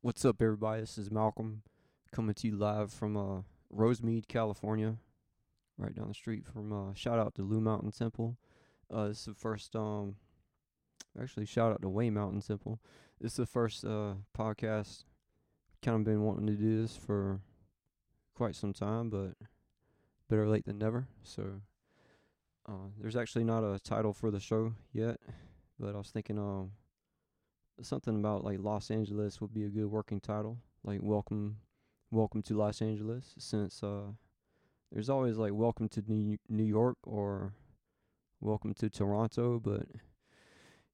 What's up, everybody? This is Malcolm coming to you live from uh, Rosemead, California, right down the street from. Uh, shout out to Lu Mountain Temple. Uh, this is the first. Um, actually, shout out to Way Mountain Temple. This is the first uh, podcast. Kind of been wanting to do this for quite some time, but better late than never. So, uh, there's actually not a title for the show yet, but I was thinking, um something about like Los Angeles would be a good working title. Like welcome, welcome to Los Angeles. Since uh, there's always like welcome to New New York or welcome to Toronto, but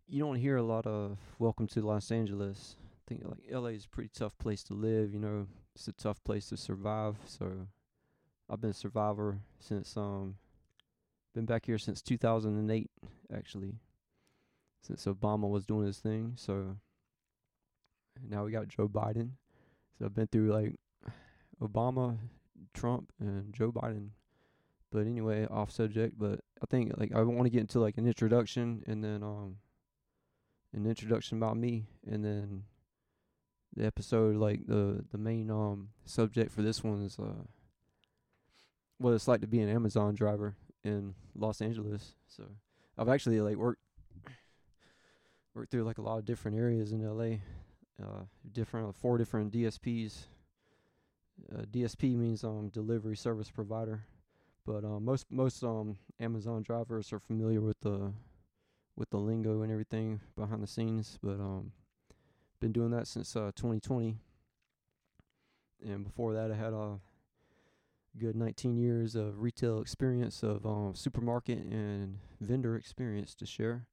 you don't hear a lot of welcome to Los Angeles. I think like LA is a pretty tough place to live. You know, it's a tough place to survive. So I've been a survivor since um been back here since 2008 actually since Obama was doing his thing. So now we got Joe Biden. So I've been through like Obama, Trump, and Joe Biden. But anyway, off subject. But I think like I want to get into like an introduction and then um an introduction about me and then the episode like the the main um subject for this one is uh what it's like to be an Amazon driver in Los Angeles. So I've actually like worked worked through like a lot of different areas in LA. Uh, different four different DSPs. Uh, DSP means um delivery service provider, but um, most most um Amazon drivers are familiar with the with the lingo and everything behind the scenes. But um, been doing that since uh 2020, and before that I had a good 19 years of retail experience of um supermarket and vendor experience to share.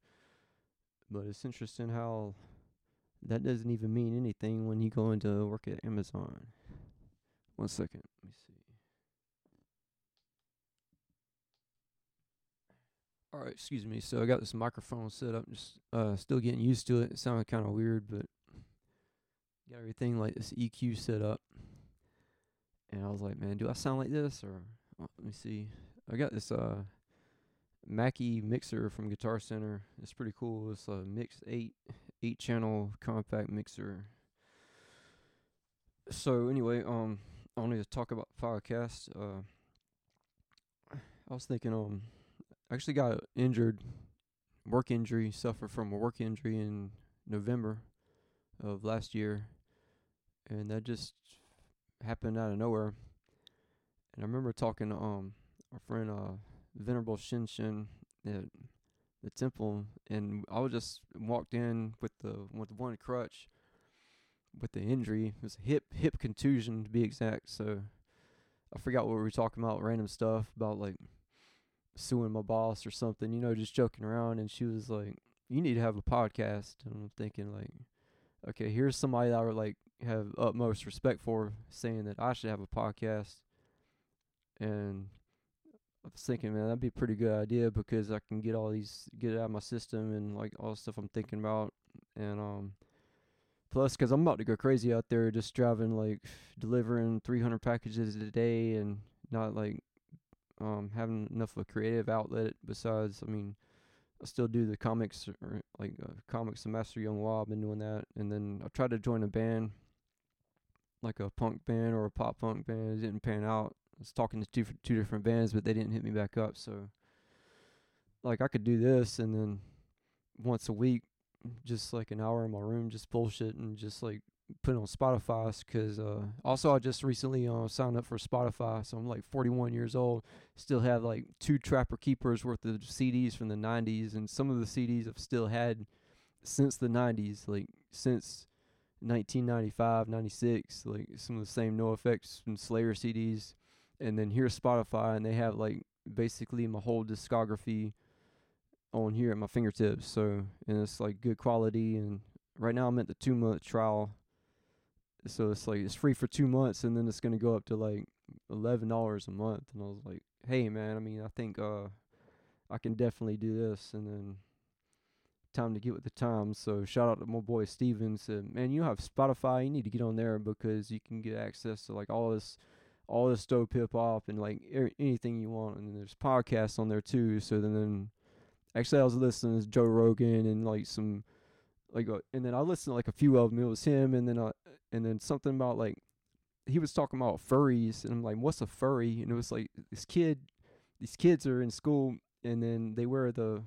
But it's interesting how that doesn't even mean anything when you go into work at Amazon. One second, let me see. All right, excuse me. So I got this microphone set up, just uh, still getting used to it. It sounded kind of weird, but got everything like this EQ set up. And I was like, man, do I sound like this or well, let me see. I got this uh Mackie mixer from Guitar Center. It's pretty cool. It's a mix eight eight channel compact mixer. So anyway, um, I wanted to talk about podcast. Uh, I was thinking, um, I actually got injured, work injury, suffered from a work injury in November of last year, and that just happened out of nowhere. And I remember talking to um our friend uh Venerable Shinshin at the temple, and I was just walked in with the with one crutch with the injury. It was a hip hip contusion to be exact. So I forgot what we were talking about, random stuff about like suing my boss or something, you know, just joking around. And she was like, "You need to have a podcast." And I'm thinking like, okay, here's somebody that I would like have utmost respect for saying that I should have a podcast, and I was thinking, man, that'd be a pretty good idea because I can get all these, get it out of my system and like all the stuff I'm thinking about. And, um, plus, because I'm about to go crazy out there just driving, like, delivering 300 packages a day and not like, um, having enough of a creative outlet. Besides, I mean, I still do the comics, or like, uh, comics semester Young Wild. I've been doing that. And then I tried to join a band, like a punk band or a pop punk band. It didn't pan out was talking to two two different bands, but they didn't hit me back up. So, like, I could do this, and then once a week, just like an hour in my room, just bullshit and just like put on Spotify. Cause uh, also I just recently uh, signed up for Spotify, so I'm like 41 years old. Still have like two Trapper Keepers worth of CDs from the 90s, and some of the CDs I've still had since the 90s, like since 1995, 96, like some of the same NOFX and Slayer CDs and then here's Spotify, and they have like basically my whole discography on here at my fingertips. So and it's like good quality. And right now I'm at the two month trial, so it's like it's free for two months, and then it's gonna go up to like eleven dollars a month. And I was like, hey man, I mean I think uh I can definitely do this, and then time to get with the times. So shout out to my boy Steven said, man, you have Spotify, you need to get on there because you can get access to like all this all this dope hip hop and like er- anything you want. And there's podcasts on there too. So then, then actually, I was listening to Joe Rogan and like some like uh, and then I listened to like a few of them. It was him, and then uh, and then something about like he was talking about furries, and I'm like, what's a furry? And it was like this kid, these kids are in school, and then they wear the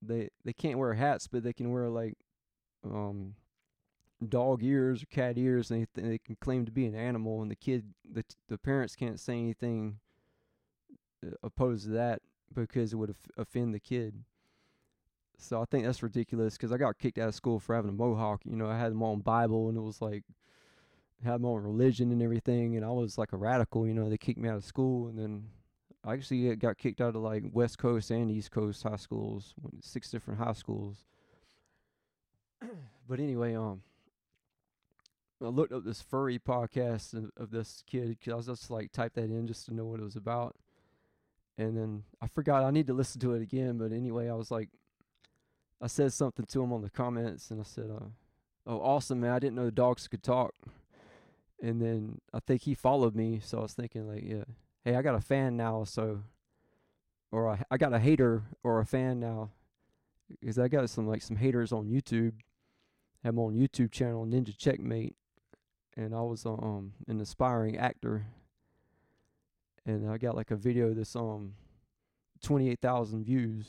they they can't wear hats, but they can wear like um dog ears or cat ears, and they, th- they can claim to be an animal, and the kid the the parents can't say anything uh, opposed to that because it would of- offend the kid. So I think that's ridiculous because I got kicked out of school for having a mohawk. You know, I had my own Bible and it was like had my own religion and everything, and I was like a radical. You know, they kicked me out of school, and then I actually got kicked out of like West Coast and East Coast high schools, six different high schools. but anyway, um, I looked up this furry podcast of, of this kid because I was just like type that in just to know what it was about, and then I forgot I need to listen to it again. But anyway, I was like, I said something to him on the comments, and I said, uh, "Oh, awesome, man! I didn't know dogs could talk." And then I think he followed me, so I was thinking like, yeah, hey, I got a fan now, so, or I, I got a hater or a fan now, because I got some like some haters on YouTube. Have my own YouTube channel, Ninja Checkmate, and I was um an aspiring actor, and I got like a video that's um twenty eight thousand views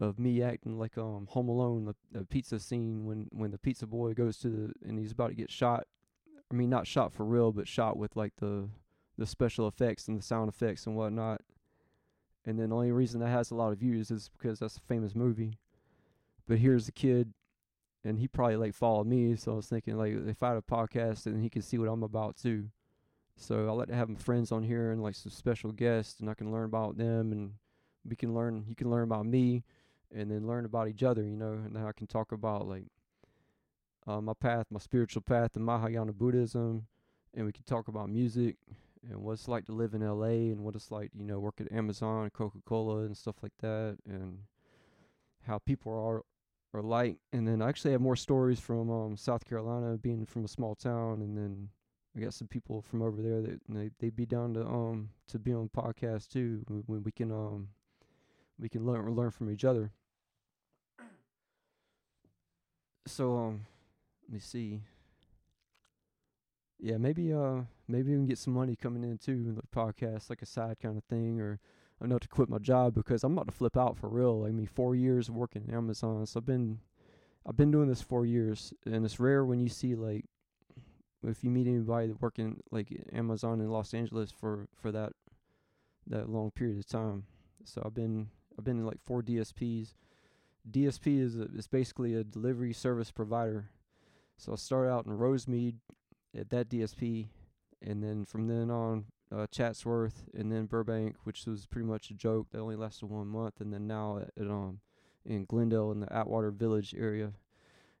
of me acting like um Home Alone, the, the pizza scene when when the pizza boy goes to the and he's about to get shot. I mean, not shot for real, but shot with like the the special effects and the sound effects and whatnot. And then the only reason that has a lot of views is because that's a famous movie. But here's the kid, and he probably like followed me, so I was thinking like if I had a podcast, then he could see what I'm about too. So I like to have my friends on here and like some special guests, and I can learn about them, and we can learn. You can learn about me, and then learn about each other, you know. And then I can talk about like uh, my path, my spiritual path in Mahayana Buddhism, and we can talk about music and what it's like to live in LA and what it's like, you know, work at Amazon, and Coca Cola, and stuff like that, and how people are are light. And then I actually have more stories from um, South Carolina, being from a small town, and then I got some people from over there that they they'd be down to um to be on podcast too. When we can um we can learn learn from each other. So um let me see. Yeah, maybe uh maybe we can get some money coming in too the podcast, like a side kind of thing, or Know to quit my job because I'm about to flip out for real. I mean, four years working Amazon, so I've been I've been doing this four years, and it's rare when you see like if you meet anybody that working like Amazon in Los Angeles for for that that long period of time. So I've been I've been in like four DSPs. DSP is a, is basically a delivery service provider. So I started out in Rosemead at that DSP, and then from then on, uh, Chatsworth, and then Burbank, which was pretty much a joke that only lasted one month, and then now at, at um in Glendale in the Atwater Village area,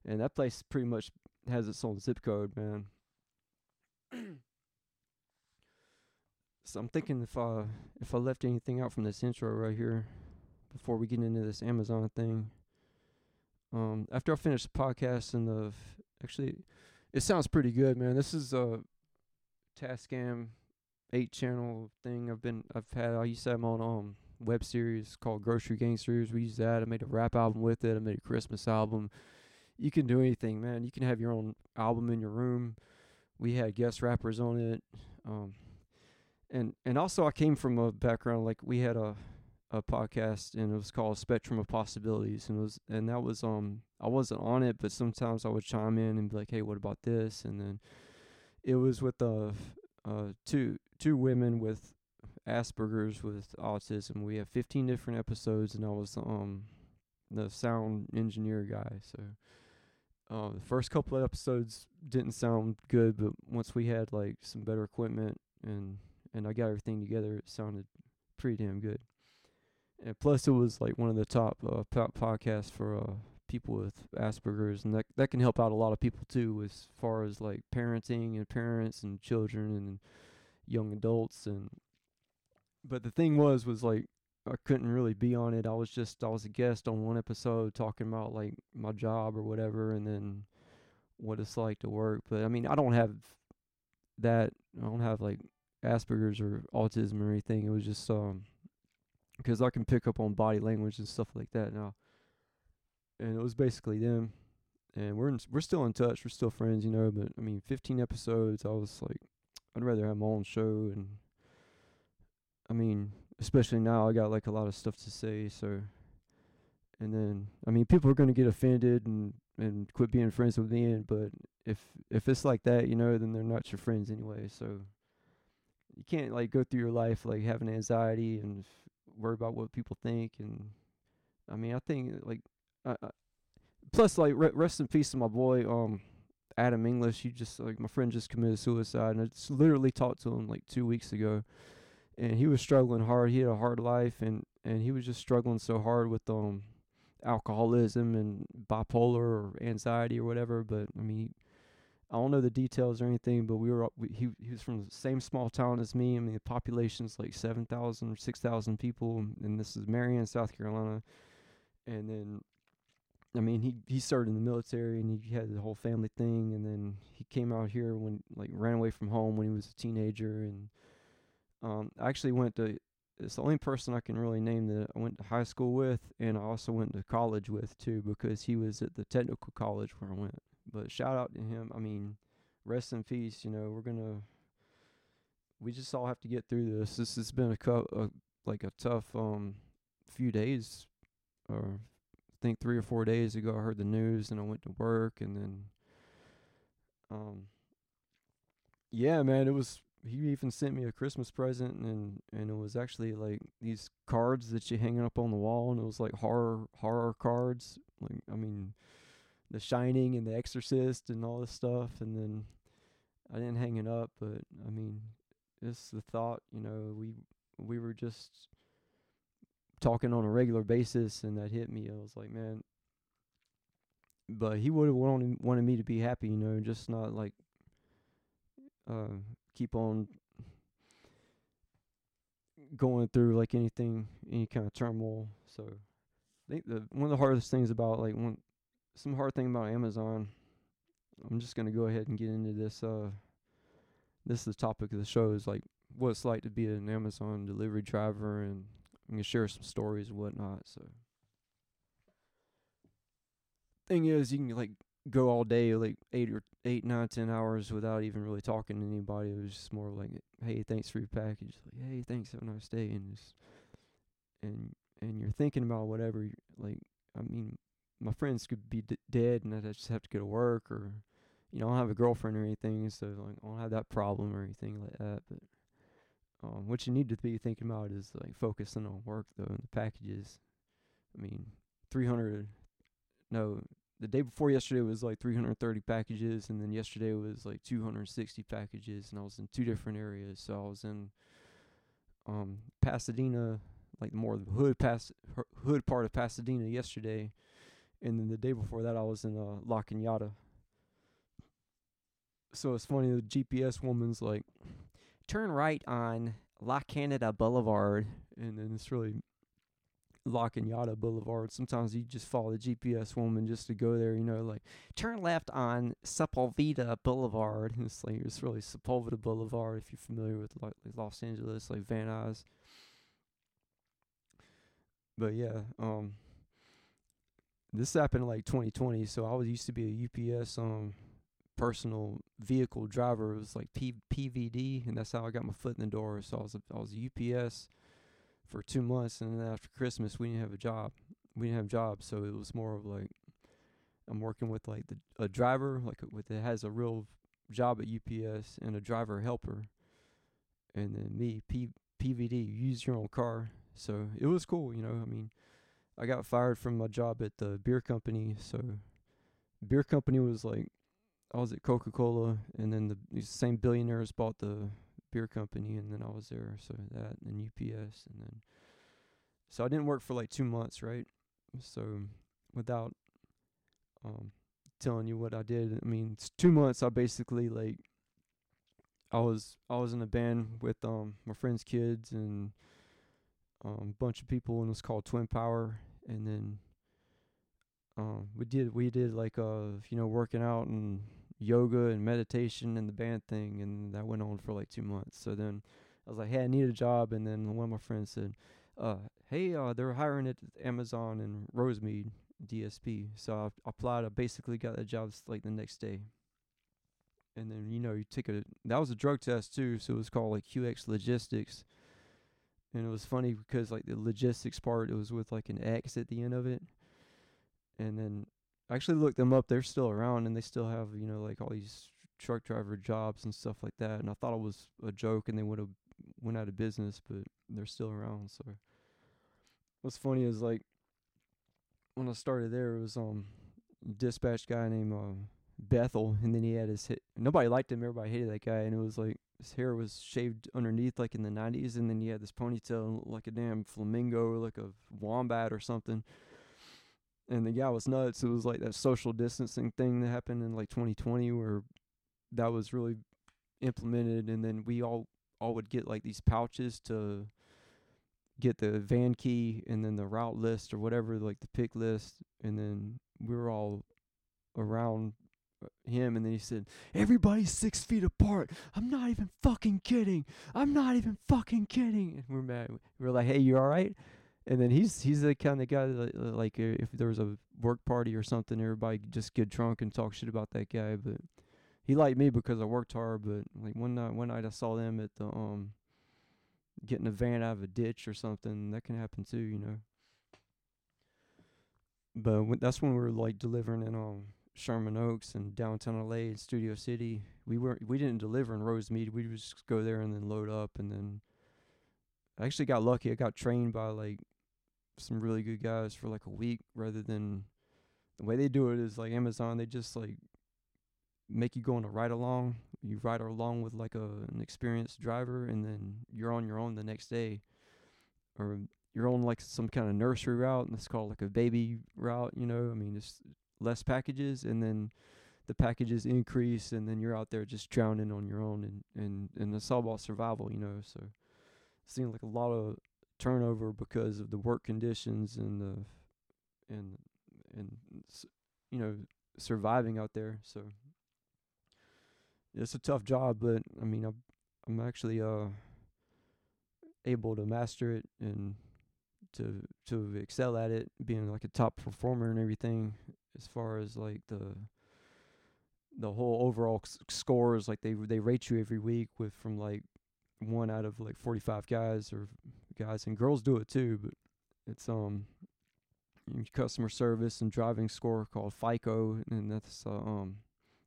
and that place pretty much has its own zip code, man. so I'm thinking if I if I left anything out from this intro right here, before we get into this Amazon thing. Um, after I finish the podcast and the f- actually, it sounds pretty good, man. This is a Tascam eight channel thing. I've been I've had I used to have own um web series called Grocery Gangsters. We used that. I made a rap album with it. I made a Christmas album. You can do anything, man. You can have your own album in your room. We had guest rappers on it. Um, and and also I came from a background like we had a a podcast and it was called Spectrum of Possibilities and was and that was um I wasn't on it but sometimes I would chime in and be like hey what about this and then it was with uh uh two two women with Asperger's with autism. We have 15 different episodes and I was um the sound engineer guy so uh, the first couple of episodes didn't sound good but once we had like some better equipment and and I got everything together it sounded pretty damn good. And plus, it was like one of the top uh, po- podcasts for uh, people with Asperger's, and that that can help out a lot of people too, as far as like parenting and parents and children and young adults. And but the thing was, was like I couldn't really be on it. I was just I was a guest on one episode talking about like my job or whatever, and then what it's like to work. But I mean, I don't have that. I don't have like Asperger's or autism or anything. It was just um because I can pick up on body language and stuff like that now. and it was basically them. And we're in, we're still in touch. We're still friends, you know. But I mean, 15 episodes. I was like, I'd rather have my own show. And I mean, especially now, I got like a lot of stuff to say. So, and then I mean, people are gonna get offended and and quit being friends with me. And but if if it's like that, you know, then they're not your friends anyway. So you can't like go through your life like having anxiety and f- worry about what people think. And I mean, I think like, I, I, plus like re- rest in peace to my boy um Adam English. He just like my friend just committed suicide, and I just literally talked to him like two weeks ago, and he was struggling hard. He had a hard life, and and he was just struggling so hard with um alcoholism and bipolar or anxiety or whatever. But I mean, I don't know the details or anything. But we were we, he he was from the same small town as me. I mean, the population's like seven thousand or six thousand people, and this is Marion, South Carolina. And then, I mean, he he served in the military and he had the whole family thing. And then he came out here when like ran away from home when he was a teenager. And um, I actually went to it's the only person I can really name that I went to high school with, and I also went to college with too, because he was at the technical college where I went. But shout out to him. I mean, rest in peace. You know, we're gonna. We just all have to get through this. This has been a, co- a like a tough um few days, or think three or four days ago. I heard the news, and I went to work, and then um. Yeah, man, it was he even sent me a Christmas present and and it was actually like these cards that you hang up on the wall and it was like horror horror cards like I mean The Shining and The Exorcist and all this stuff and then I didn't hang it up but I mean it's the thought you know we we were just talking on a regular basis and that hit me I was like man but he would have wanted wanted me to be happy you know just not like uh, keep on going through like anything, any kind of turmoil. So I think the one of the hardest things about like one some hard thing about Amazon. I'm just gonna go ahead and get into this. Uh, this is the topic of the show is like what it's like to be an Amazon delivery driver, and I'm gonna share some stories and whatnot. So thing is, you can like go all day, like eight or eight, nine, ten hours without even really talking to anybody. It was just more like, "Hey, thanks for your package." Like, "Hey, thanks, have a nice day," and just and and you're thinking about whatever. Like, I mean, my friends could be d- dead, and I just have to go to work, or you know, I don't have a girlfriend or anything, so like, I don't have that problem or anything like that. But um, what you need to be thinking about is like focusing on work though, and the packages. I mean, three hundred. No, the day before yesterday was like 330 packages, and then yesterday was like 260 packages, and I was in two different areas. So I was in um Pasadena, like the more the hood pass hood part of Pasadena yesterday, and then the day before that I was in uh, La Cañada. So it's funny the GPS woman's like, turn right on La Canada Boulevard, and then it's really La Cañada Boulevard. Sometimes you just follow the GPS woman just to go there, you know, like turn left on Sepulveda Boulevard. And it's like it's really Sepulveda Boulevard if you're familiar with like, like Los Angeles, like Van Nuys. But yeah, um this happened in like 2020, so I was used to be a UPS um personal vehicle driver. It was like P- PVD, and that's how I got my foot in the door. So I was a, I was a UPS for two months, and then after Christmas, we didn't have a job. We didn't have jobs, so it was more of like I'm working with like the a driver, like with that has a real job at UPS, and a driver helper, and then me P PVD, use your own car. So it was cool, you know. I mean, I got fired from my job at the beer company, so beer company was like I was at Coca Cola, and then the same billionaires bought the beer company, and then I was there. So that, and then UPS, and then so I didn't work for like two months, right? So without um telling you what I did, I mean, it's two months. I basically like I was I was in a band with um my friend's kids and um bunch of people, and it was called Twin Power, and then um we did we did like uh you know working out and yoga and meditation and the band thing and that went on for like two months so then i was like hey i need a job and then one of my friends said uh hey uh they're hiring at amazon in rosemead DSP. So I applied. I basically got that job like the next day. And then you know you take a that was a drug test too, so it was called like QX Logistics. And it was funny because like the logistics part, it was with like an X at the end of it. And then I actually looked them up. They're still around and they still have you know like all these truck driver jobs and stuff like that. And I thought it was a joke and they would have went out of business, but they're still around. So what's funny is like when I started there, it was um dispatch guy named uh, Bethel, and then he had his hit. Nobody liked him. Everybody hated that guy, and it was like his hair was shaved underneath, like in the '90s, and then he had this ponytail, like a damn flamingo, or like a wombat or something. And the guy was nuts. It was like that social distancing thing that happened in like 2020, where that was really implemented, and then we all all would get like these pouches to get the van key and then the route list or whatever, like the pick list, and then we were all around uh, him and then he said everybody's six feet apart. I'm not even fucking kidding. I'm not even fucking kidding. And we're mad. We are like hey you all right and then he's he's the kind of guy that uh, like if there was a work party or something everybody just get drunk and talk shit about that guy but he liked me because i worked hard but like one night one night i saw them at the um getting a van out of a ditch or something. That can happen too, you know. But when, that's when we were like delivering in um Sherman Oaks and downtown LA and Studio City. We weren't we didn't deliver in Rosemead. We just go there and then load up and then I actually got lucky. I got trained by like some really good guys for like a week rather than the way they do it is like Amazon, they just like make you go on a ride along. You ride along with like a an experienced driver, and then you're on your own the next day, or you're on like some kind of nursery route, and it's called like a baby route. You know, I mean, it's less packages, and then the packages increase, and then you're out there just drowning on your own, and and and it's all about survival. You know, so seems like a lot of turnover because of the work conditions and the and and you know surviving out there. So it's a tough job, but I mean, I'm I'm actually uh able to master it and to to excel at it, being like a top performer and everything. As far as like the the whole overall c- scores, like they they rate you every week with from like one out of like 45 guys or guys and girls do it too, but it's um customer service and driving score called FICO, and that's uh, um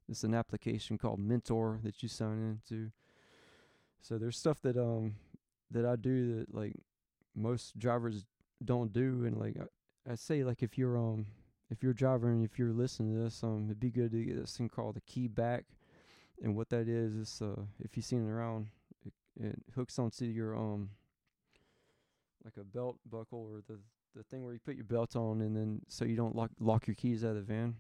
it's an application called Mentor that you sign into. So there's stuff that um that I do that like most drivers don't do, and like I, I say like if you're um if you're a driver and if you're listening to this, um it'd be good to get this thing called the Key-Bak, and what that is is uh if you've seen it around, it, it hooks onto your um like a belt buckle or the the thing where you put your belt on, and then so you don't lock lock your keys out of the van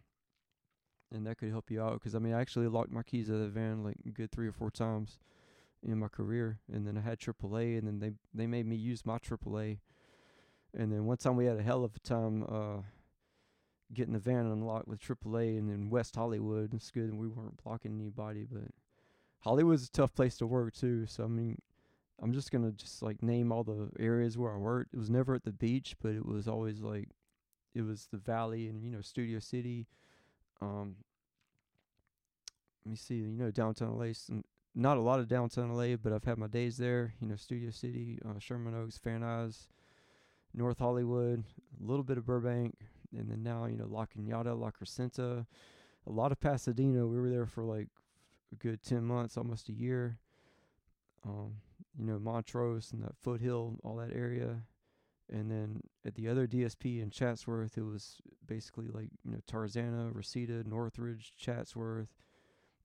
and that could help you out. Because I mean, I actually locked my keys out of the van like good three or four times in my career, and then I had AAA, and then they they made me use my AAA, and then one time we had a hell of a time uh, getting the van unlocked with AAA, and in West Hollywood. It's good, and we weren't blocking anybody, but Hollywood's a tough place to work too. So I mean. I'm just gonna just like name all the areas where I worked. It was never at the beach, but it was always like it was the valley and you know Studio City, um, let me see, you know, downtown LA. Not a lot of downtown LA, but I've had my days there. You know, Studio City, uh, Sherman Oaks, Van Nuys, North Hollywood, a little bit of Burbank, and then now you know La Cañada, La Crescenta, a lot of Pasadena. We were there for like a good ten months, almost a year. Um, you know, Montrose and that foothill, all that area. And then at the other DSP in Chatsworth, it was basically like, you know, Tarzana, Reseda, Northridge, Chatsworth.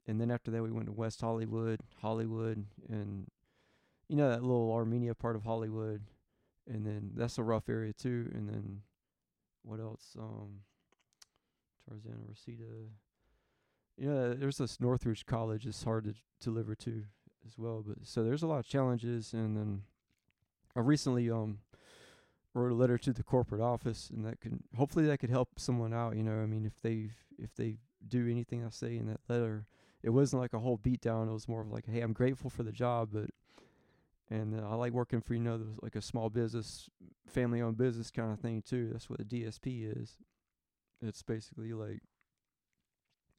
And then after that, we went to West Hollywood, Hollywood, and, you know, that little Armenia part of Hollywood. And then that's a rough area too. And then what else? Um, Tarzana, Reseda. You know, there's this Northridge College. It's hard to deliver to as well. But so there's a lot of challenges. And then I recently, um, wrote a letter to the corporate office, and that can hopefully that could help someone out. You know, I mean, if they if they do anything I say in that letter, it wasn't like a whole beat down. It was more of like, hey, I'm grateful for the job, but and uh, I like working for you know like a small business, family owned business kind of thing too. That's what a DSP is. it's basically like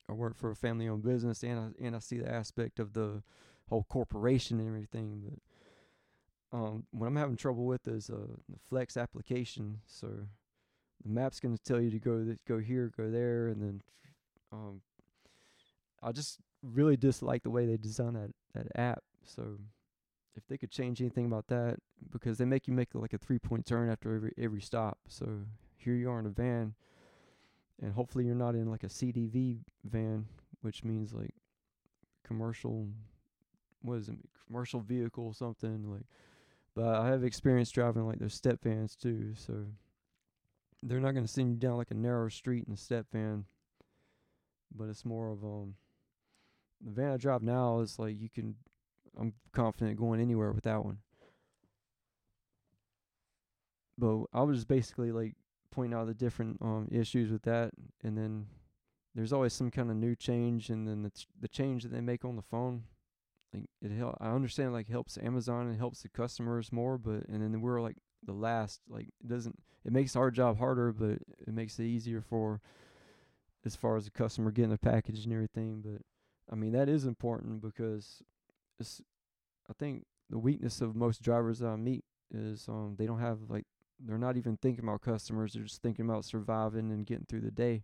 I work for a family owned business and I and I see the aspect of the whole corporation and everything. But um, what I'm having trouble with is uh, the Flex application. So the map's going to tell you to go th- go here, go there, and then um, I just really dislike the way they design that that app. So if they could change anything about that, because they make you make like a three point turn after every every stop. So here you are in a van, and hopefully you're not in like a CDV van, which means like commercial, what is it, commercial vehicle or something like. But I have experience driving like those step vans too, so they're not gonna send you down like a narrow street in a step van. But it's more of um the van I drive now is like you can I'm confident going anywhere with that one. But I was just basically like pointing out the different um issues with that, and then there's always some kind of new change, and then the ch- the change that they make on the phone, like it help. I understand like helps Amazon and helps the customers more, but and then we're like the last. Like it doesn't. It makes our job harder, but it makes it easier for as far as the customer getting the package and everything. But I mean that is important because it's. I think the weakness of most drivers that I meet is um they don't have like they're not even thinking about customers. They're just thinking about surviving and getting through the day,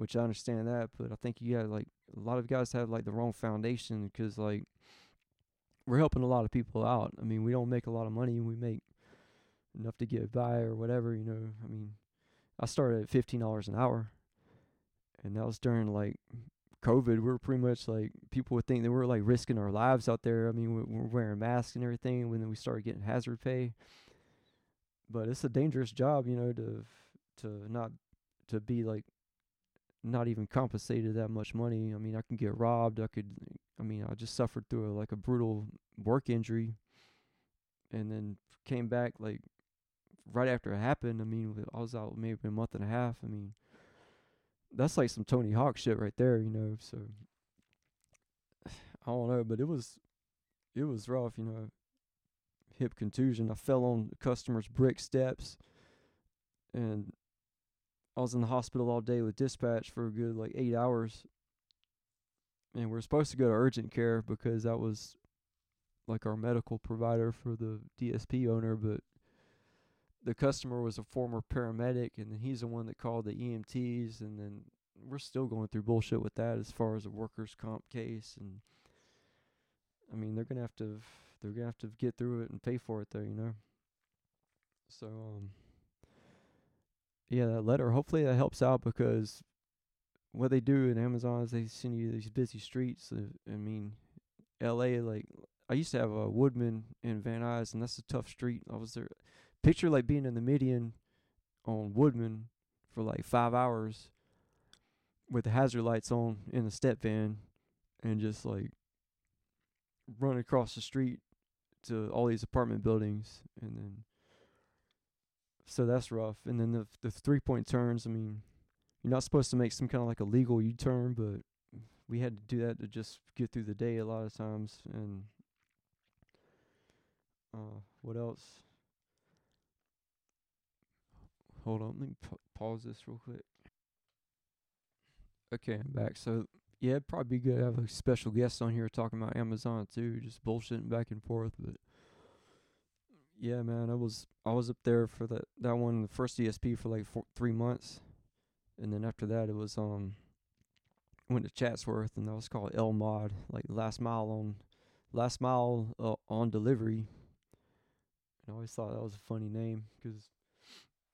which I understand that. But I think you got like a lot of guys have like the wrong foundation because like we're helping a lot of people out. I mean, we don't make a lot of money. We make enough to get by or whatever. You know, I mean, I started at fifteen dollars an hour, and that was during like COVID. We were pretty much like people would think that we were like risking our lives out there. I mean, we we're wearing masks and everything. And then we started getting hazard pay but it's a dangerous job, you know, to to not to be like not even compensated that much money. I mean, I can get robbed. I could, I mean, I just suffered through a, like a brutal work injury, and then came back like right after it happened. I mean, I was out maybe a month and a half. I mean, that's like some Tony Hawk shit right there, you know. So I don't know, but it was it was rough, you know hip contusion. I fell on the customer's brick steps and I was in the hospital all day with dispatch for a good like eight hours. And we are supposed to go to urgent care because that was like our medical provider for the DSP owner, but the customer was a former paramedic and then he's the one that called the EMTs and then we're still going through bullshit with that as far as a workers comp case and I mean they're gonna have to they're gonna have to get through it and pay for it though, you know. So um yeah, that letter hopefully that helps out because what they do in Amazon is they send you these busy streets. I mean, L.A. like I used to have a Woodman in Van Nuys, and that's a tough street. I was there. Picture like being in the median on Woodman for like five hours with the hazard lights on in a step van, and just like run across the street to all these apartment buildings, and then so that's rough. And then the the three point turns. I mean, you're not supposed to make some kind of like a legal U turn, but we had to do that to just get through the day a lot of times. And uh, what else? Hold on, let me pa- pause this real quick. Okay, I'm back. So yeah, it'd probably be good to have a special guest on here talking about Amazon too, just bullshitting back and forth. But yeah, man, I was I was up there for that that one, the first DSP for like four, three months, and then after that it was um went to Chatsworth and that was called L Mod, like last mile on last mile uh, on delivery. And I always thought that was a funny name because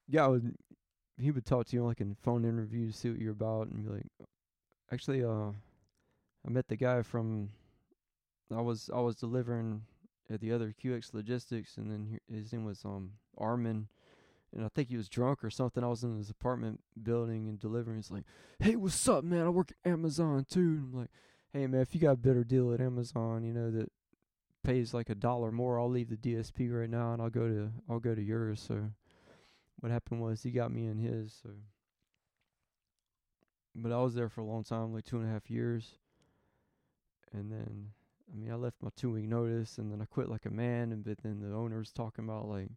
yeah, would he would talk to you like in phone interviews, see what you're about, and be like, actually uh I met the guy from I was I was delivering at the other QX Logistics and then he, his name was um Armin and I think he was drunk or something. I was in his apartment building and delivering. He's like, "Hey, what's up, man? I work at Amazon too." And I'm like, "Hey, man, if you got a better deal at Amazon, you know that pays like a dollar more, I'll leave the DSP right now and I'll go to I'll go to yours." So what happened was he got me in his. So but I was there for a long time, like two and a half years. And then, I mean, I left my two week notice, and then I quit like a man. And but then the owner was talking about like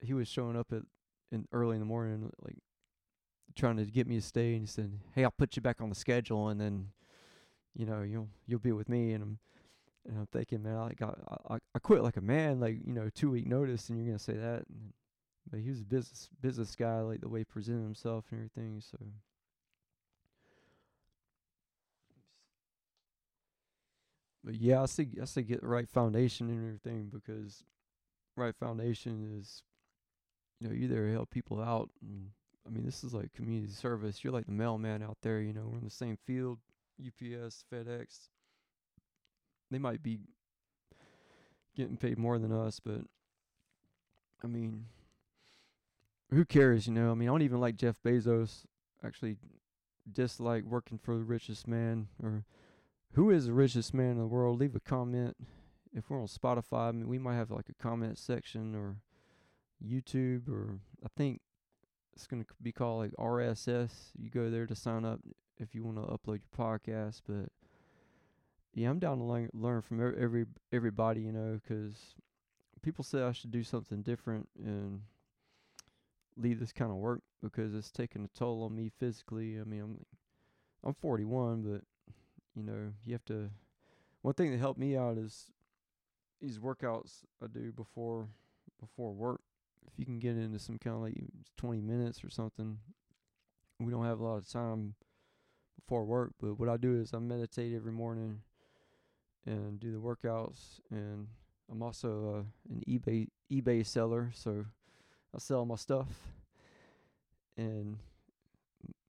he was showing up at in early in the morning, like trying to get me to stay, and he said, "Hey, I'll put you back on the schedule, and then, you know, you'll you'll be with me." And I'm and I'm thinking, man, I I I, I quit like a man, like you know, two week notice, and you're gonna say that. And, but he was a business business guy, like the way he presented himself and everything. So. But yeah, I say I say get the right foundation and everything because right foundation is you know, you there help people out and I mean this is like community service. You're like the mailman out there, you know, we're in the same field, UPS, FedEx. They might be getting paid more than us, but I mean who cares, you know? I mean, I don't even like Jeff Bezos. Actually dislike working for the richest man or who is the richest man in the world? Leave a comment. If we're on Spotify, I mean, we might have like a comment section or YouTube, or I think it's going to be called like RSS. You go there to sign up if you want to upload your podcast. But yeah, I'm down to learn learn from every everybody, you know, because people say I should do something different and leave this kind of work because it's taking a toll on me physically. I mean, I'm I'm 41, but you know, you have to. One thing that helped me out is these workouts I do before before work. If you can get into some kind of like 20 minutes or something, we don't have a lot of time before work. But what I do is I meditate every morning and do the workouts. And I'm also uh, an eBay eBay seller, so I sell my stuff. And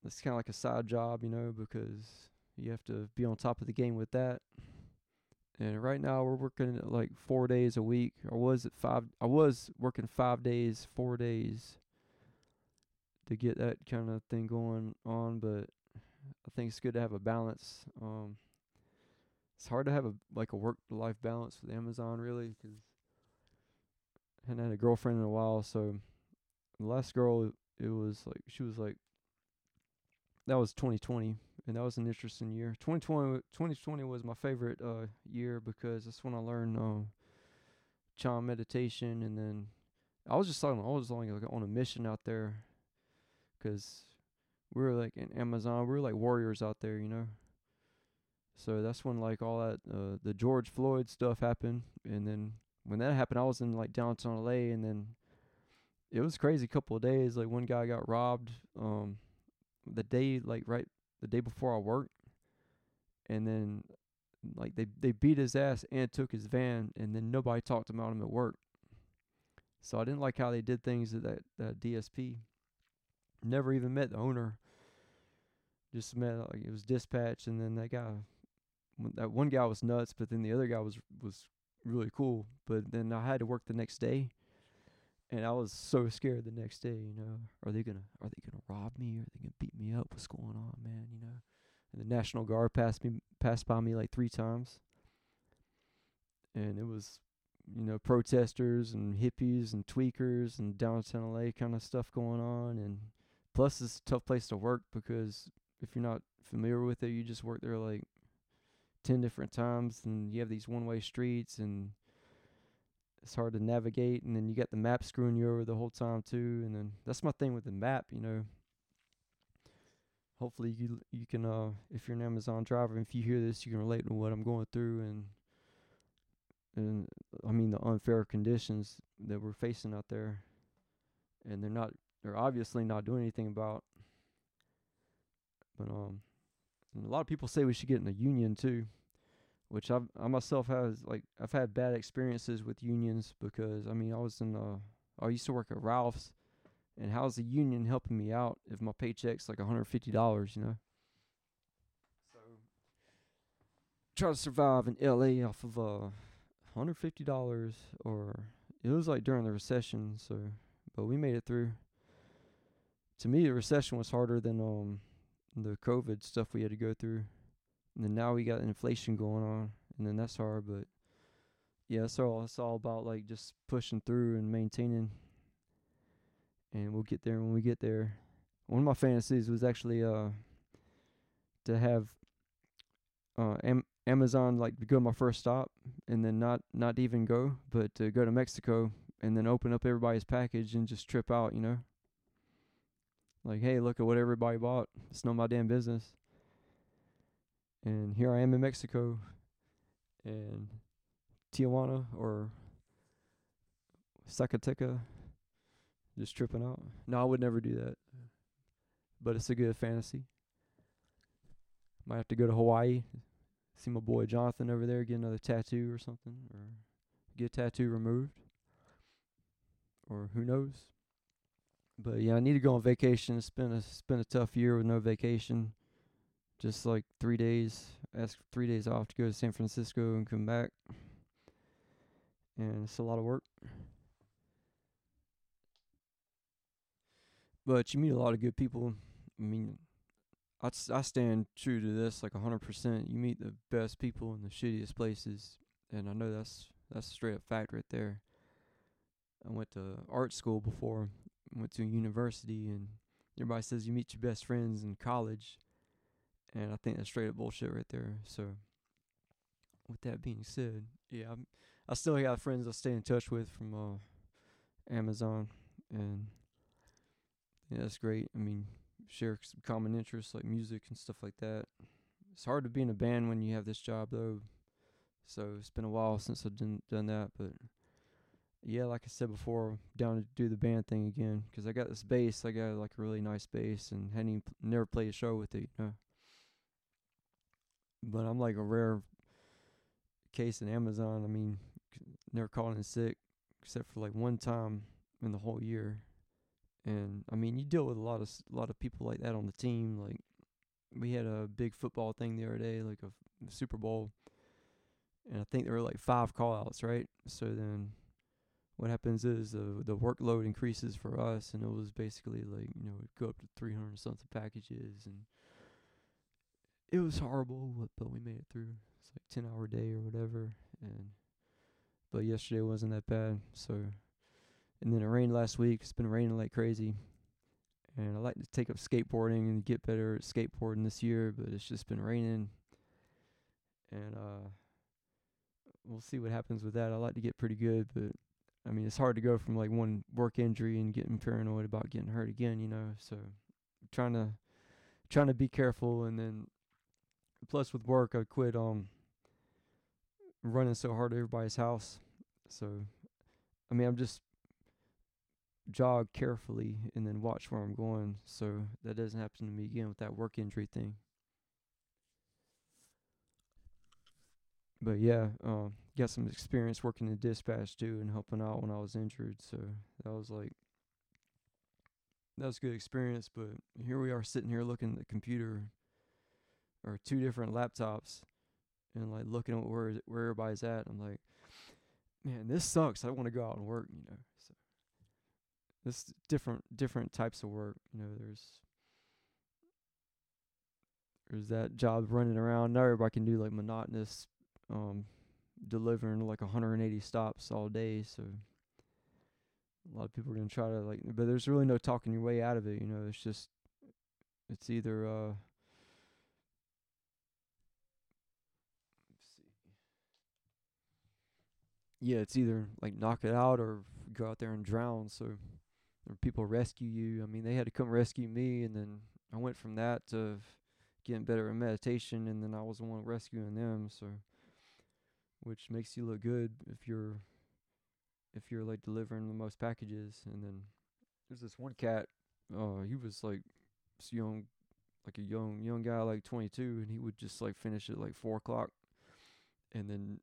it's kind of like a side job, you know, because you have to be on top of the game with that. And right now we're working like four days a week. I was at five. I was working five days, four days to get that kind of thing going on. But I think it's good to have a balance. Um, it's hard to have a like a work life balance with Amazon really because I hadn't had a girlfriend in a while. So the last girl, it was like she was like that was 2020 and that was an interesting year. 2020, 2020 was my favorite uh, year because that's when I learned uh, Chan meditation, and then I was just like I was like, like on a mission out there, because we were like in Amazon, we were like warriors out there, you know. So that's when like all that uh, the George Floyd stuff happened, and then when that happened, I was in like downtown LA, and then it was crazy. Couple of days, like one guy got robbed. Um, the day like right the day before I worked, and then like they they beat his ass and took his van, and then nobody talked about him at work. So I didn't like how they did things at that that DSP. Never even met the owner. Just met like it was dispatched, and then that guy, that one guy was nuts, but then the other guy was was really cool. But then I had to work the next day, and I was so scared the next day. You know, are they gonna are they gonna rob me? Are they gonna beat me up? What's going on, man? You know, and the National Guard passed me passed by me like three times, and it was you know protesters and hippies and tweakers and downtown LA kind of stuff going on, and plus it's a tough place to work because if you're not familiar with it, you just work there like ten different times, and you have these one way streets and it's hard to navigate and then you got the map screwing you over the whole time too and then that's my thing with the map you know. Hopefully you you can uh if you're an Amazon driver if you hear this you can relate to what I'm going through and and I mean the unfair conditions that we're facing out there. And they're not they're obviously not doing anything about but um a lot of people say we should get in a union too which I've, I myself has like I've had bad experiences with unions because I mean I was in uh I used to work at Ralph's, and how's the union helping me out if my paycheck's like hundred fifty dollars, you know? So try to survive in L.A. off of uh hundred fifty dollars, or it was like during the recession, so but we made it through. To me, the recession was harder than um the COVID stuff we had to go through. And then now we got inflation going on, and then that's hard. But yeah, it's all it's all about like just pushing through and maintaining. And we'll get there when we get there. One of my fantasies was actually uh to have uh Am- Amazon like go my first stop, and then not not even go, but to go to Mexico and then open up everybody's package and just trip out, you know. Like, hey, look at what everybody bought. It's of my damn business. And here I am in Mexico, and Tijuana or Zacatecas, just tripping out. No, I would never do that. But it's a good fantasy. Might have to go to Hawaii, see my boy Jonathan over there, get another tattoo or something, or get a tattoo removed, or who knows. But yeah, I need to go on vacation. It's been a it's been a tough year with no vacation. Just like three days, ask three days off to go to San Francisco and come back, and it's a lot of work. But you meet a lot of good people. I mean, I I stand true to this like a hundred percent. You meet the best people in the shittiest places, and I know that's that's straight up fact right there. I went to art school before, went to university, and everybody says you meet your best friends in college, and I think that's straight up bullshit right there. So, with that being said, yeah, I'm, I still have friends I stay in touch with from uh, Amazon, and yeah, that's great. I mean, share some common interests like music and stuff like that. It's hard to be in a band when you have this job though. So it's been a while since I've done done that, but yeah, like I said before, down to do the band thing again because I got this bass. I got like a really nice bass and hadn't even never played a show with it, you know. But I'm like a rare case in Amazon. I mean, never called in sick except for like one time in the whole year. And I mean, you deal with a lot of a lot of people like that on the team. Like we had a big football thing the other day, like a, a Super Bowl, and I think there were like five call outs, right? So then what happens is the the workload increases for us, and it was basically like you know go up to three hundred something packages, and it was horrible, but, we made it through. It's like ten hour day or whatever, and but yesterday wasn't that bad. So, and then it rained last week. It's been raining like crazy, and I like to take up skateboarding and get better at skateboarding this year, but it's just been raining, and uh, we'll see what happens with that. I like to get pretty good, but I mean, it's hard to go from like one work injury and getting paranoid about getting hurt again, you know. So trying to trying to be careful and then plus with work I quit um running so hard at everybody's house. So I mean, I'm just jog carefully and then watch where I'm going so that doesn't happen to me again with that work injury thing. But yeah, um, got some experience working in dispatch too and helping out when I was injured. So that was like that was a good experience. But here we are sitting here looking at the computer or two different laptops and like looking at where where everybody's at. I'm like, man, this sucks. I want to go out and work, you know. So this different different types of work. You know, there's there's that job running around. Not everybody can do like monotonous um delivering like 180 stops all day. So a lot of people are gonna try to like, but there's really no talking your way out of it. You know, it's just it's either uh. let's see. Yeah, it's either like knock it out or go out there and drown. So, people rescue you. I mean, they had to come rescue me, and then I went from that to getting better at meditation, and then I was the one rescuing them. So, which makes you look good if you're if you're like delivering the most packages. And then there's this one cat. Uh, he was like young, like a young young guy, like 22, and he would just like finish at like four o'clock, and then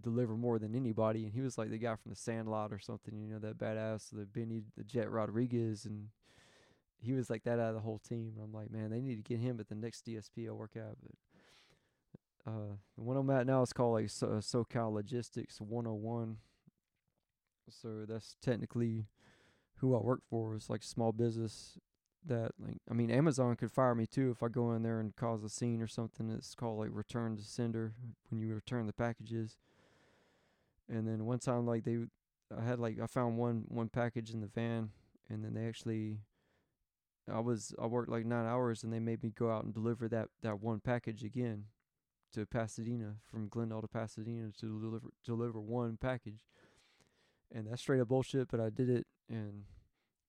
deliver more than anybody. And he was like the guy from the Sandlot or something, you know, that badass, the Benny the Jet Rodriguez, and he was like that out of the whole team. And I'm like, man, they need to get him at the next DSP I work at. But uh, the one I'm at now is called like so- SoCal Logistics 101. So that's technically who I work for. It's like small business that like I mean Amazon could fire me too if I go in there and cause a scene or something. It's called like return to sender when you return the packages. And then one time like they I had like I found one one package in the van and then they actually I was I worked like 9 hours and they made me go out and deliver that that one package again to Pasadena from Glendale to Pasadena to deliver deliver one package. And that's straight up bullshit, but I did it and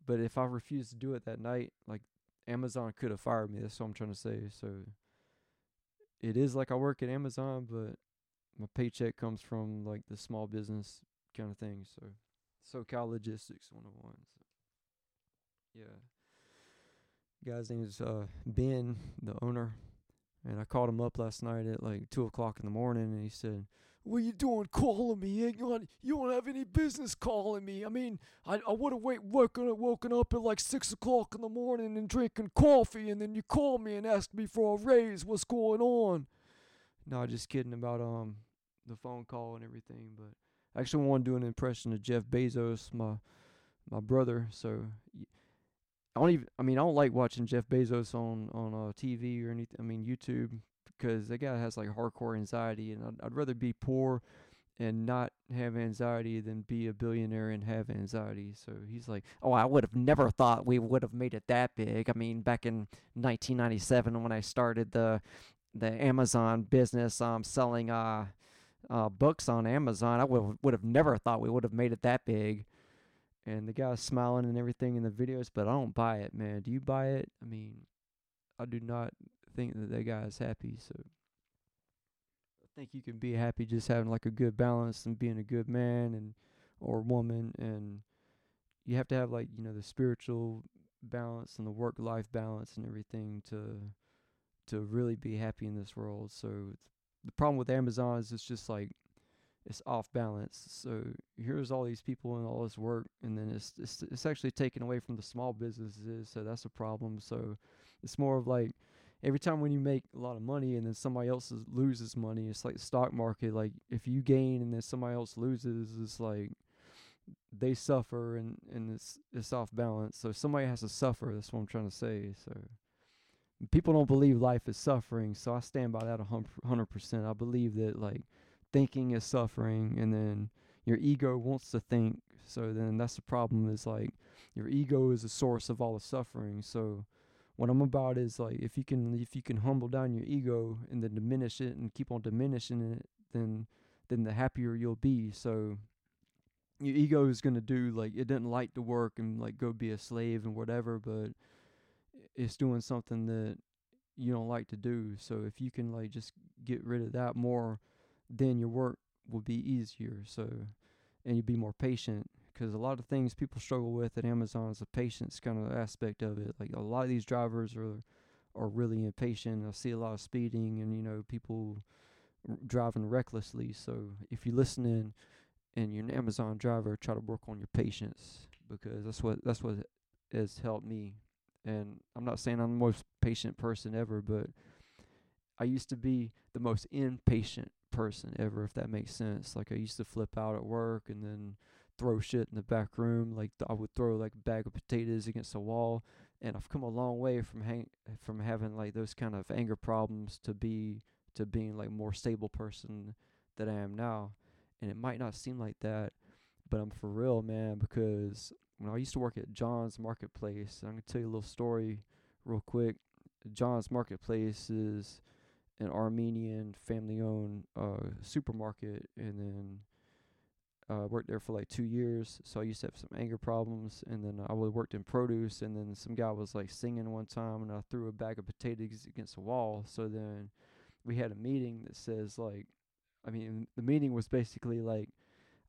but if I refused to do it that night, like Amazon could have fired me. That's what I'm trying to say. So it is like I work at Amazon, but my paycheck comes from like the small business kind of thing. So SoCal Logistics 101. So yeah. Guy's name is uh, Ben, the owner. And I called him up last night at like two o'clock in the morning, and he said, "What are you doing calling me? You don't, you don't have any business calling me. I mean, I, I would have wait woken woken up at like six o'clock in the morning and drinking coffee, and then you call me and ask me for a raise. What's going on?" No, just kidding about um the phone call and everything, but I actually want to do an impression of Jeff Bezos, my my brother. So I don't even. I mean, I don't like watching Jeff Bezos on on uh, TV or anything. I mean, YouTube because that guy has like hardcore anxiety, and I'd, I'd rather be poor and not have anxiety than be a billionaire and have anxiety. So he's like, "Oh, I would have never thought we would have made it that big." I mean, back in 1997 when I started the the Amazon business, um, selling uh, uh books on Amazon, I would would have never thought we would have made it that big and the guy's smiling and everything in the videos, but I don't buy it, man. Do you buy it? I mean, I do not think that that guy is happy. So I think you can be happy just having like a good balance and being a good man and or woman, and you have to have like you know the spiritual balance and the work life balance and everything to to really be happy in this world. So the problem with Amazon is it's just like it's off balance. So here's all these people and all this work, and then it's it's it's actually taken away from the small businesses. So that's a problem. So it's more of like every time when you make a lot of money and then somebody else loses money, it's like the stock market. Like if you gain and then somebody else loses, it's like they suffer and and it's it's off balance. So somebody has to suffer. That's what I'm trying to say. So people don't believe life is suffering. So I stand by that a hundred percent. I believe that like thinking is suffering and then your ego wants to think so then that's the problem is like your ego is the source of all the suffering so what i'm about is like if you can if you can humble down your ego and then diminish it and keep on diminishing it then then the happier you'll be so your ego is to do like it doesn't like to work and like go be a slave and whatever but it's doing something that you don't like to do so if you can like just get rid of that more then your work will be easier. So, and you'll be more patient because a lot of things people struggle with at Amazon is the patience kind of aspect of it. Like a lot of these drivers are are really impatient. I see a lot of speeding and you know people driving recklessly. So if you're listening and you're an Amazon driver, try to work on your patience because that's what that's what has helped me. And I'm not saying I'm the most patient person ever, but I used to be the most impatient person ever, if that makes sense. Like I used to flip out at work and then throw shit in the back room. Like I would throw like a bag of potatoes against the wall. And I've come a long way from hang from having like those kind of anger problems to be to being like more stable person that I am now. And it might not seem like that, but I'm for real, man, because when I used to work at John's Marketplace, I'm gonna tell you a little story real quick. John's Marketplace is an Armenian family-owned uh, supermarket, and then uh, worked there for like two years. So I used to have some anger problems, and then I worked in produce, and then some guy was like singing one time, and I threw a bag of potatoes against the wall. So then we had a meeting that says like, I mean, the meeting was basically like,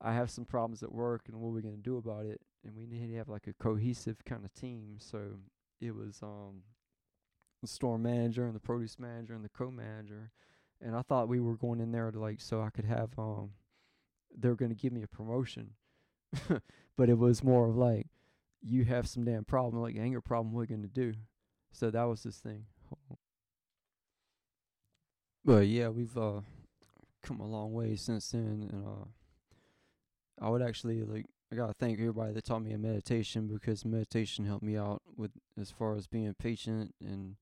I have some problems at work, and what are we gonna do about it? And we need to have like a cohesive kind of team. So it was um the store manager and the produce manager and the co-manager, and I thought we were going in there to like so I could have um they were going to give me a promotion, but it was more of like you have some damn problem like anger problem what are going to do, so that was this thing. But yeah, we've uh come a long way since then, and uh I would actually like I gotta thank everybody that taught me a meditation because meditation helped me out with as far as being patient and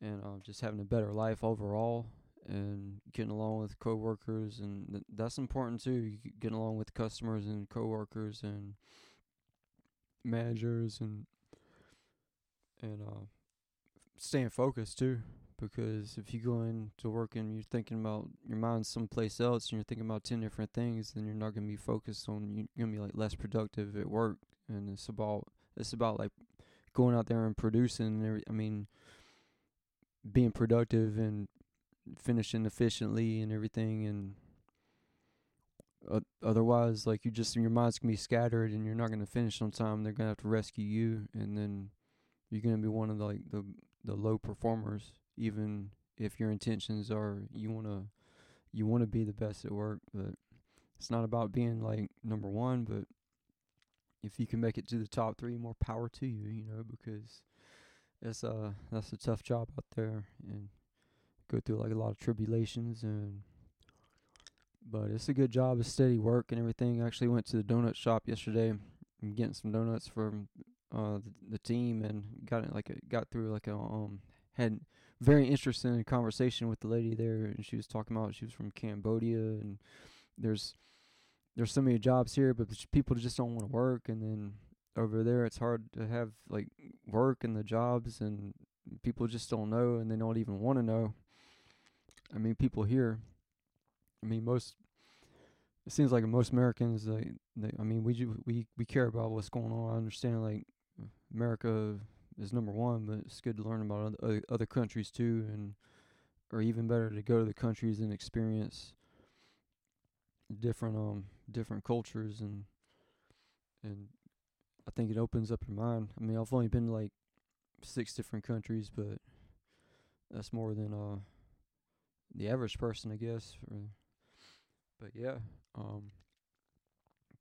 and uh, just having a better life overall and getting along with coworkers. And th- that's important too getting along with customers and coworkers and managers and and uh staying focused too because if you go into work and you're thinking about your mind someplace else and you're thinking about 10 different things then you're not going to be focused on you're going to be like less productive at work and it's about It's about like going out there and producing. Every, I mean, being productive and finishing efficiently and everything. And otherwise, like you just your mind's gonna be scattered and you're not gonna finish on time. They're gonna have to rescue you, and then you're gonna be one of the, like the the low performers, even if your intentions are you wanna you wanna be the best at work, but it's not about being like number one, but if you can make it to the top three, more power to you, you know, because it's uh that's a tough job out there and go through like a lot of tribulations and but it's a good job, it's steady work and everything. I actually went to the donut shop yesterday and getting some donuts from uh the, the team and got it like a, got through like a um had very interesting conversation with the lady there and she was talking about she was from Cambodia and there's there's so many jobs here but people just don't want to work and then over there it's hard to have like work and the jobs and people just don't know and they don't even want to know. I mean people here i mean most it seems like most americans they, they i mean we we we care about what's going on. I understand like america is number one but it's good to learn about other, other countries too and or even better to go to the countries and experience different um different cultures and and I think it opens up your mind. I mean, I've only been to like six different countries, but that's more than uh the average person, I guess. Or, but yeah, um,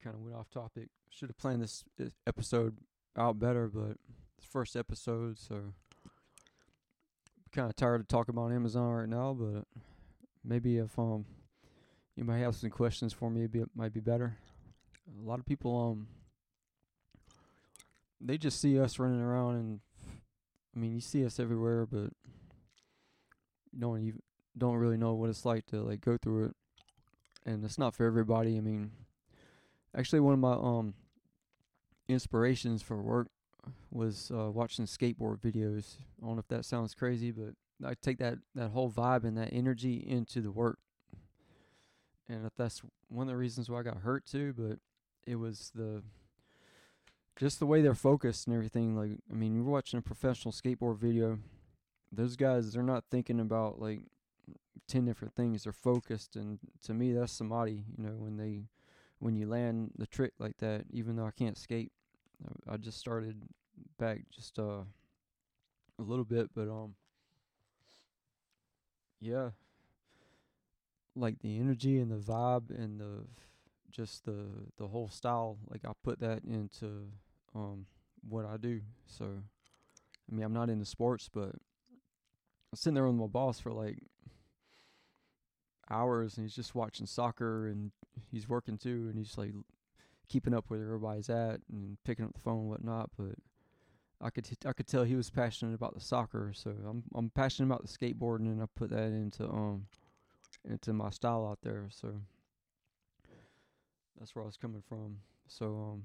kind of went off topic. Should have planned this episode out better, but first episode, so kind of tired of talking about Amazon right now. But maybe if um you might have some questions for me, it might be better. A lot of people um they just see us running around and I mean you see us everywhere but don't even don't really know what it's like to like go through it and it's not for everybody. I mean actually one of my um inspirations for work was uh watching skateboard videos. I don't know if that sounds crazy but I take that that whole vibe and that energy into the work. And that's one of the reasons why I got hurt too, but it was the just the way they're focused and everything. Like, I mean, you're watching a professional skateboard video. Those guys, they're not thinking about like ten different things. They're focused, and to me, that's samadhi. You know, when they, when you land the trick like that. Even though I can't skate, I just started back just uh a little bit, but um, yeah, like the energy and the vibe and the just the the whole style. Like I put that into um what I do. So I mean I'm not into sports but I'm sitting there with my boss for like hours and he's just watching soccer and he's working too and he's like keeping up where everybody's at and picking up the phone and whatnot but I could t- I could tell he was passionate about the soccer so I'm I'm passionate about the skateboarding and I put that into um into my style out there so that's where I was coming from so um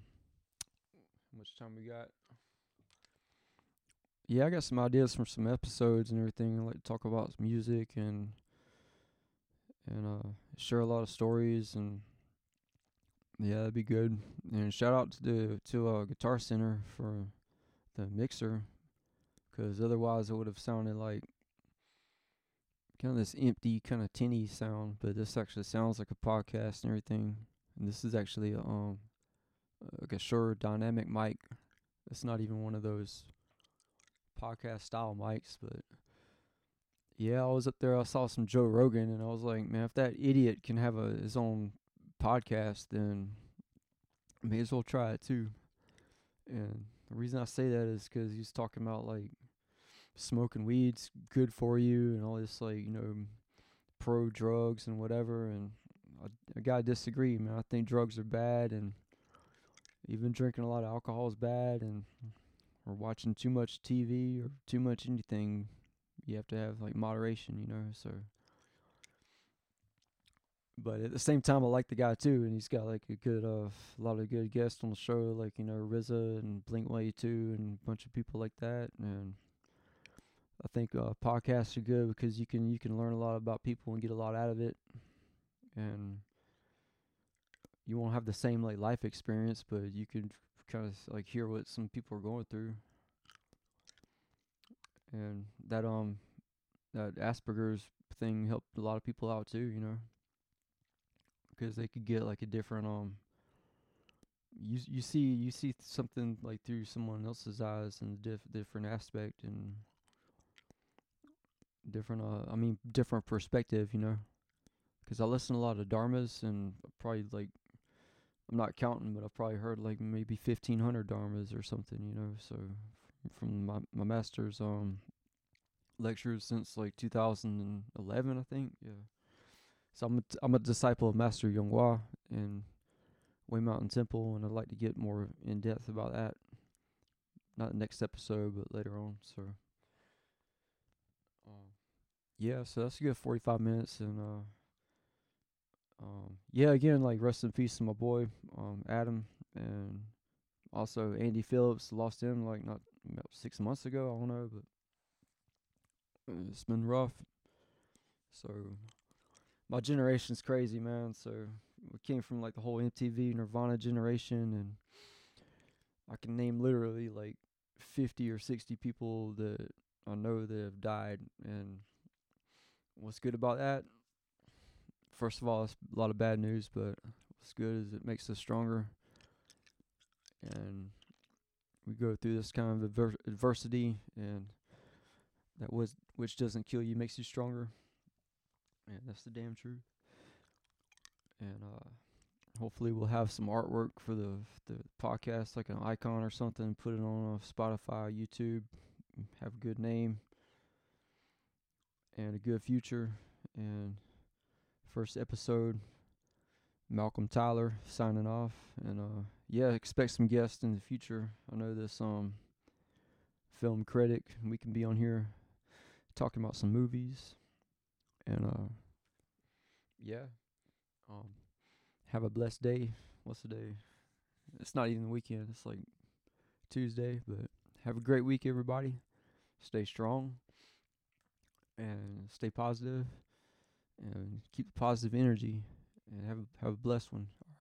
how much time we got? Yeah, I got some ideas from some episodes and everything. I like to talk about music and and uh share a lot of stories and yeah, that'd be good. And shout out to the to uh Guitar Center for the mixer, cause otherwise it would have sounded like kind of this empty, kind of tinny sound. But this actually sounds like a podcast and everything. And this is actually um like a Shure dynamic mic. It's not even one of those podcast style mics, but yeah, I was up there. I saw some Joe Rogan, and I was like, man, if that idiot can have a his own podcast, then may as well try it too. And the reason I say that is because he's talking about like smoking weed's good for you and all this like you know pro drugs and whatever. And I, I gotta disagree, man. I think drugs are bad, and even drinking a lot of alcohol is bad and or watching too much TV or too much anything you have to have like moderation you know so but at the same time I like the guy too and he's got like a good uh a lot of good guests on the show like you know RZA and Blink 182 and a bunch of people like that and I think uh podcasts are good because you can you can learn a lot about people and get a lot out of it and you won't have the same like life experience, but you can kind of like hear what some people are going through, and that um that Asperger's thing helped a lot of people out too, you know, because they could get like a different um. You you see you see something like through someone else's eyes and diff, different aspect and different uh I mean different perspective, you know, because I listen a lot of dharmas and probably like I'm not counting, but I've probably heard like maybe 1500 dharmas or something, you know. So from my my master's um lectures since like 2011, I think. Yeah. So I'm a t- I'm a disciple of Master Yonghua in Way Mountain Temple, and I'd like to get more in depth about that. Not the next episode, but later on. So. Um, yeah, so that's a good 45 minutes, and uh, um, yeah, again, like rest in peace to my boy, um, Adam, and also Andy Phillips. Lost him like not about six months ago. I don't know, but it's been rough. So my generation's crazy, man. So we came from like the whole MTV Nirvana generation, and I can name literally like fifty or sixty people that I know that have died. And what's good about that? first of all, it's a lot of bad news, but what's good is it makes us stronger. And we go through this kind of adver- adversity, and that was which doesn't kill you makes you stronger. And that's the damn truth. And uh, hopefully, we'll have some artwork for the the podcast, like an icon or something. Put it on uh, Spotify, YouTube. Have a good name and a good future. And first episode. Malcolm Tyler signing off, and uh, yeah, expect some guests in the future. I know this um film critic. We can be on here talking about some movies, and uh, yeah, um, have a blessed day. What's the day? It's not even the weekend. It's like Tuesday, but have a great week, everybody. Stay strong and stay positive and keep the positive energy and have a, have a blessed one.